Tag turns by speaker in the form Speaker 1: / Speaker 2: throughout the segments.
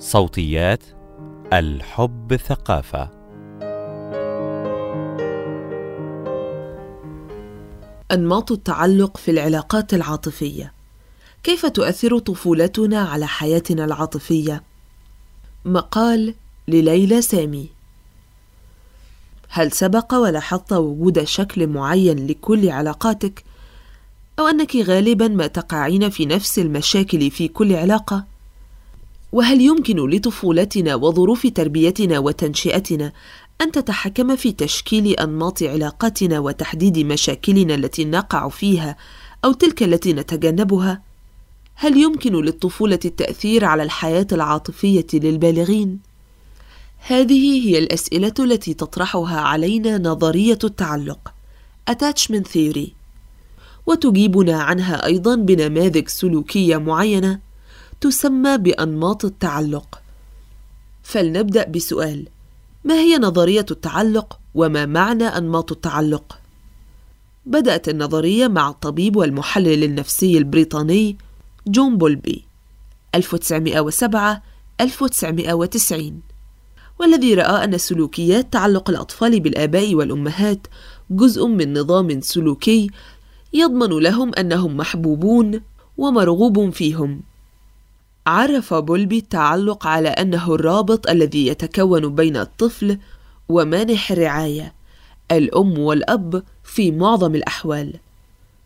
Speaker 1: صوتيات الحب ثقافة
Speaker 2: أنماط التعلق في العلاقات العاطفية كيف تؤثر طفولتنا على حياتنا العاطفية؟ مقال لليلى سامي هل سبق ولاحظت وجود شكل معين لكل علاقاتك؟ أو أنك غالبا ما تقعين في نفس المشاكل في كل علاقة؟ وهل يمكن لطفولتنا وظروف تربيتنا وتنشئتنا أن تتحكم في تشكيل أنماط علاقاتنا وتحديد مشاكلنا التي نقع فيها أو تلك التي نتجنبها؟ هل يمكن للطفولة التأثير على الحياة العاطفية للبالغين؟ هذه هي الأسئلة التي تطرحها علينا نظرية التعلق Attachment Theory وتجيبنا عنها أيضا بنماذج سلوكية معينة تسمى بأنماط التعلق فلنبدأ بسؤال ما هي نظرية التعلق وما معنى أنماط التعلق؟ بدأت النظرية مع الطبيب والمحلل النفسي البريطاني جون بولبي 1907 1990 والذي رأى أن سلوكيات تعلق الأطفال بالآباء والأمهات جزء من نظام سلوكي يضمن لهم أنهم محبوبون ومرغوب فيهم. عرف بولبي التعلق على أنه الرابط الذي يتكون بين الطفل ومانح الرعاية، الأم والأب في معظم الأحوال.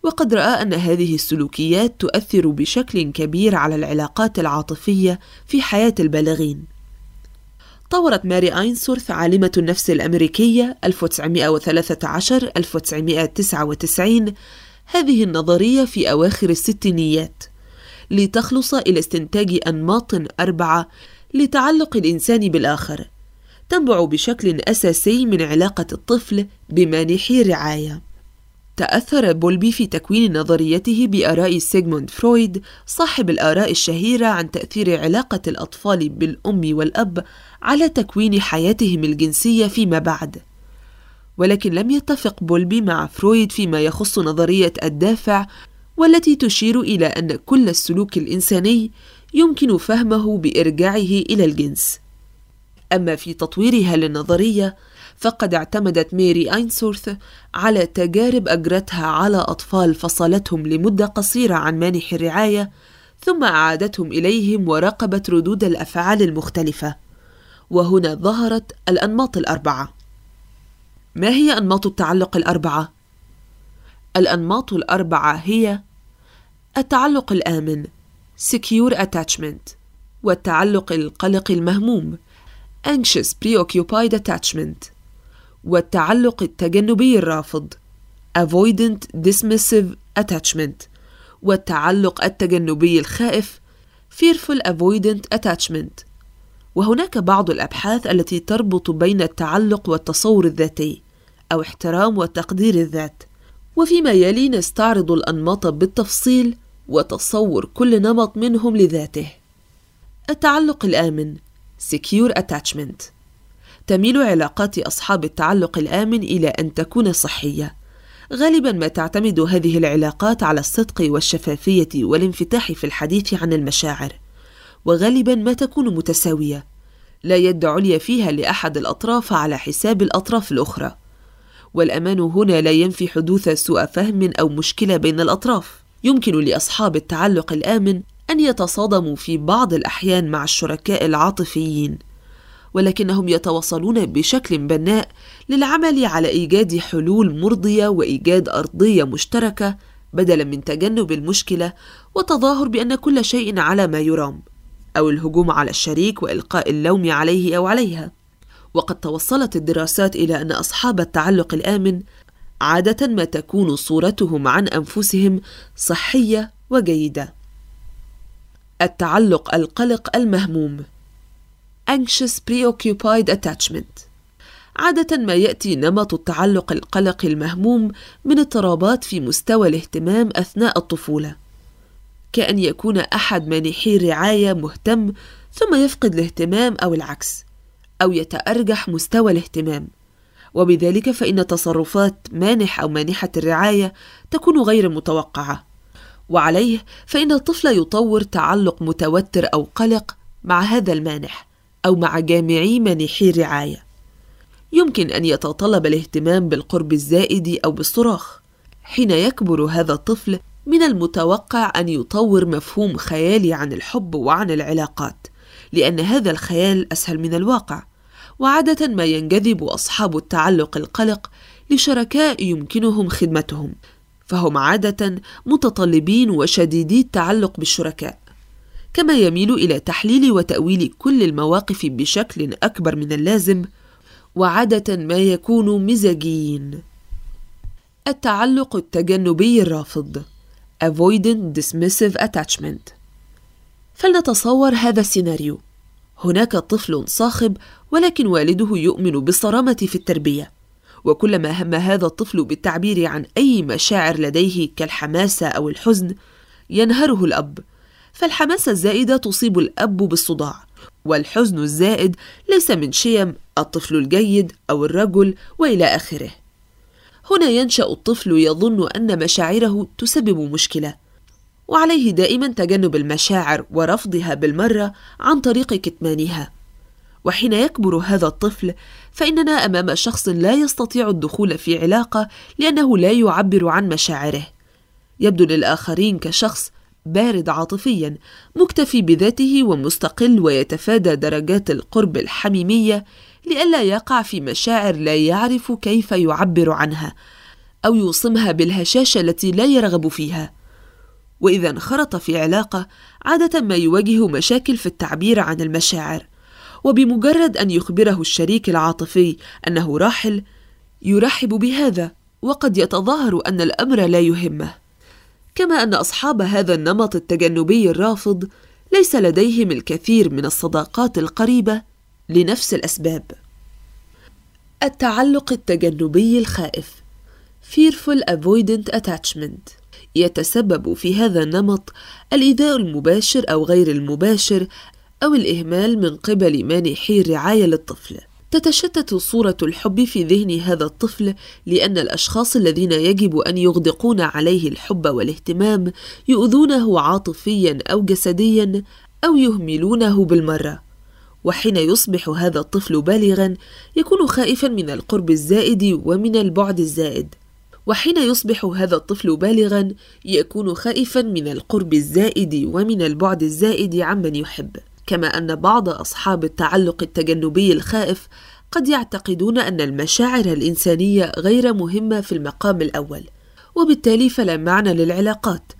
Speaker 2: وقد رأى أن هذه السلوكيات تؤثر بشكل كبير على العلاقات العاطفية في حياة البالغين. طورت ماري أينسورث عالمة النفس الأمريكية 1913 1999 هذه النظرية في أواخر الستينيات لتخلص إلى استنتاج أنماط أربعة لتعلق الإنسان بالآخر تنبع بشكل أساسي من علاقة الطفل بمانحي رعاية تأثر بولبي في تكوين نظريته بآراء سيغموند فرويد صاحب الآراء الشهيرة عن تأثير علاقة الأطفال بالأم والأب على تكوين حياتهم الجنسية فيما بعد. ولكن لم يتفق بولبي مع فرويد فيما يخص نظرية الدافع والتي تشير إلى أن كل السلوك الإنساني يمكن فهمه بإرجاعه إلى الجنس. أما في تطويرها للنظرية فقد اعتمدت ميري أينسورث على تجارب أجرتها على أطفال فصلتهم لمدة قصيرة عن مانح الرعاية ثم أعادتهم إليهم وراقبت ردود الأفعال المختلفة وهنا ظهرت الأنماط الأربعة ما هي أنماط التعلق الأربعة؟ الأنماط الأربعة هي التعلق الآمن secure attachment والتعلق القلق المهموم anxious preoccupied attachment والتعلق التجنبي الرافض avoidant dismissive attachment والتعلق التجنبي الخائف fearful avoidant attachment. وهناك بعض الأبحاث التي تربط بين التعلق والتصور الذاتي أو احترام وتقدير الذات. وفيما يلي نستعرض الأنماط بالتفصيل وتصور كل نمط منهم لذاته. التعلق الآمن secure attachment. تميل علاقات أصحاب التعلق الآمن إلى أن تكون صحية. غالبا ما تعتمد هذه العلاقات على الصدق والشفافية والانفتاح في الحديث عن المشاعر. وغالبا ما تكون متساوية. لا يد عليا فيها لأحد الأطراف على حساب الأطراف الأخرى. والأمان هنا لا ينفي حدوث سوء فهم أو مشكلة بين الأطراف. يمكن لأصحاب التعلق الآمن أن يتصادموا في بعض الأحيان مع الشركاء العاطفيين ولكنهم يتواصلون بشكل بناء للعمل على إيجاد حلول مرضية وإيجاد أرضية مشتركة بدلا من تجنب المشكلة وتظاهر بأن كل شيء على ما يرام أو الهجوم على الشريك وإلقاء اللوم عليه أو عليها. وقد توصلت الدراسات إلى أن أصحاب التعلق الآمن عادة ما تكون صورتهم عن أنفسهم صحية وجيدة. التعلق القلق المهموم. Anxious preoccupied attachment. عادة ما يأتي نمط التعلق القلق المهموم من اضطرابات في مستوى الاهتمام أثناء الطفولة. كأن يكون أحد مانحي الرعاية مهتم ثم يفقد الاهتمام أو العكس أو يتأرجح مستوى الاهتمام. وبذلك فإن تصرفات مانح أو مانحة الرعاية تكون غير متوقعة. وعليه فإن الطفل يطور تعلق متوتر أو قلق مع هذا المانح أو مع جامعي مانحي الرعاية. يمكن أن يتطلب الاهتمام بالقرب الزائد أو بالصراخ. حين يكبر هذا الطفل من المتوقع أن يطور مفهوم خيالي عن الحب وعن العلاقات لأن هذا الخيال أسهل من الواقع. وعادة ما ينجذب أصحاب التعلق القلق لشركاء يمكنهم خدمتهم فهم عادة متطلبين وشديدي التعلق بالشركاء. كما يميل إلى تحليل وتأويل كل المواقف بشكل أكبر من اللازم وعادة ما يكون مزاجيين. التعلق التجنبي الرافض Avoidant Dismissive Attachment. فلنتصور هذا السيناريو. هناك طفل صاخب ولكن والده يؤمن بالصرامة في التربية. وكلما هم هذا الطفل بالتعبير عن أي مشاعر لديه كالحماسة أو الحزن ينهره الأب. فالحماسة الزائدة تصيب الأب بالصداع والحزن الزائد ليس من شيم الطفل الجيد أو الرجل وإلى آخره. هنا ينشأ الطفل يظن أن مشاعره تسبب مشكلة. وعليه دائما تجنب المشاعر ورفضها بالمرة عن طريق كتمانها. وحين يكبر هذا الطفل فإننا أمام شخص لا يستطيع الدخول في علاقة لأنه لا يعبر عن مشاعره. يبدو للآخرين كشخص بارد عاطفيا مكتفي بذاته ومستقل ويتفادى درجات القرب الحميمية لئلا يقع في مشاعر لا يعرف كيف يعبر عنها أو يوصمها بالهشاشة التي لا يرغب فيها. وإذا انخرط في علاقة عادة ما يواجه مشاكل في التعبير عن المشاعر وبمجرد أن يخبره الشريك العاطفي أنه راحل يرحب بهذا وقد يتظاهر أن الأمر لا يهمه. كما أن أصحاب هذا النمط التجنبي الرافض ليس لديهم الكثير من الصداقات القريبة لنفس الأسباب. التعلق التجنبي الخائف fearful avoidant attachment. يتسبب في هذا النمط الايذاء المباشر أو غير المباشر أو الإهمال من قبل مانحي الرعاية للطفل. تتشتت صورة الحب في ذهن هذا الطفل لأن الأشخاص الذين يجب أن يغدقون عليه الحب والاهتمام يؤذونه عاطفيا أو جسديا أو يهملونه بالمرة. وحين يصبح هذا الطفل بالغا يكون خائفا من القرب الزائد ومن البعد الزائد. وحين يصبح هذا الطفل بالغا يكون خائفا من القرب الزائد ومن البعد الزائد عمن يحب. كما أن بعض أصحاب التعلق التجنبي الخائف قد يعتقدون أن المشاعر الإنسانية غير مهمة في المقام الأول وبالتالي فلا معنى للعلاقات.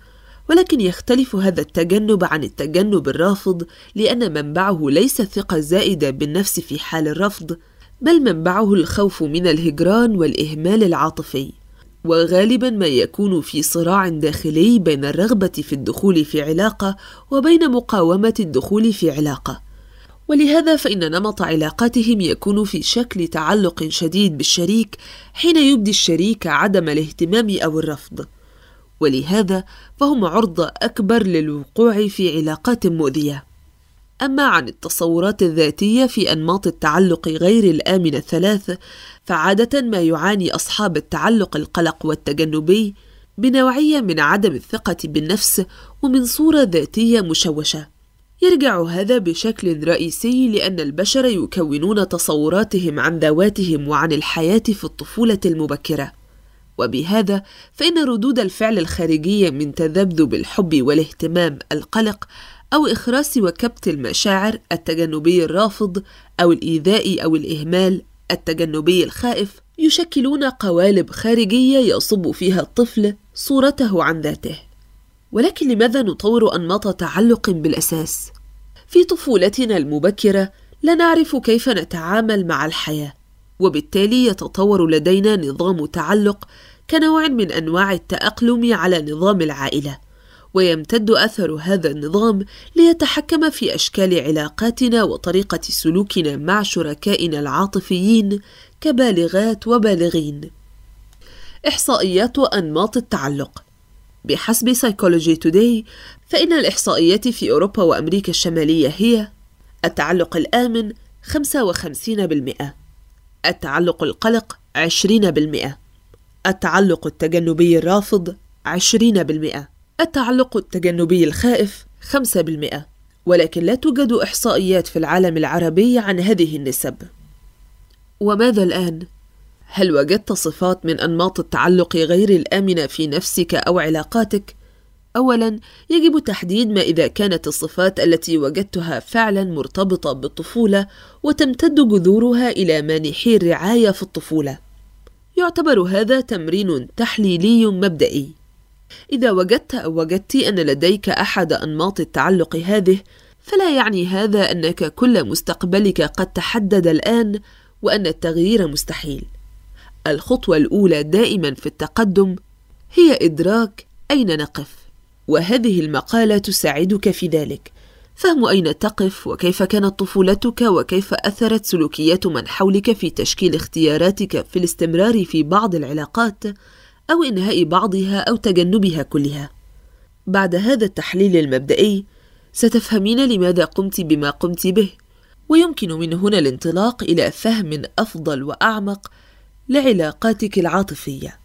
Speaker 2: ولكن يختلف هذا التجنب عن التجنب الرافض لأن منبعه ليس الثقة الزائدة بالنفس في حال الرفض بل منبعه الخوف من الهجران والإهمال العاطفي. وغالبا ما يكون في صراع داخلي بين الرغبة في الدخول في علاقة وبين مقاومة الدخول في علاقة. ولهذا فإن نمط علاقاتهم يكون في شكل تعلق شديد بالشريك حين يبدي الشريك عدم الاهتمام أو الرفض. ولهذا فهم عرضه أكبر للوقوع في علاقات مؤذية. أما عن التصورات الذاتية في أنماط التعلق غير الآمنة الثلاث فعادة ما يعاني أصحاب التعلق القلق والتجنبي بنوعية من عدم الثقة بالنفس ومن صورة ذاتية مشوشة. يرجع هذا بشكل رئيسي لأن البشر يكونون تصوراتهم عن ذواتهم وعن الحياة في الطفولة المبكرة. وبهذا فإن ردود الفعل الخارجية من تذبذب الحب والاهتمام القلق أو إخراس وكبت المشاعر التجنبي الرافض أو الإيذاء أو الإهمال التجنبي الخائف يشكلون قوالب خارجية يصب فيها الطفل صورته عن ذاته ولكن لماذا نطور أنماط تعلق بالأساس؟ في طفولتنا المبكرة لا نعرف كيف نتعامل مع الحياة وبالتالي يتطور لدينا نظام تعلق كنوع من أنواع التأقلم على نظام العائلة ويمتد أثر هذا النظام ليتحكم في أشكال علاقاتنا وطريقة سلوكنا مع شركائنا العاطفيين كبالغات وبالغين. إحصائيات انماط التعلق. بحسب سايكولوجي توداي فإن الإحصائيات في أوروبا وأمريكا الشمالية هي التعلق الآمن 55% التعلق القلق 20% التعلق التجنبي الرافض 20% التعلق التجنبي الخائف 5% ولكن لا توجد إحصائيات في العالم العربي عن هذه النسب وماذا الآن؟ هل وجدت صفات من أنماط التعلق غير الآمنة في نفسك أو علاقاتك؟ أولاً يجب تحديد ما إذا كانت الصفات التي وجدتها فعلاً مرتبطة بالطفولة وتمتد جذورها إلى مانحي الرعاية في الطفولة. يعتبر هذا تمرين تحليلي مبدئي. إذا وجدت أو وجدت أن لديك أحد أنماط التعلق هذه، فلا يعني هذا أنك كل مستقبلك قد تحدد الآن وأن التغيير مستحيل. الخطوة الأولى دائما في التقدم هي إدراك أين نقف، وهذه المقالة تساعدك في ذلك. فهم أين تقف وكيف كانت طفولتك وكيف أثرت سلوكيات من حولك في تشكيل اختياراتك في الاستمرار في بعض العلاقات أو إنهاء بعضها أو تجنبها كلها. بعد هذا التحليل المبدئي ستفهمين لماذا قمت بما قمت به ويمكن من هنا الانطلاق إلى فهم أفضل وأعمق لعلاقاتك العاطفية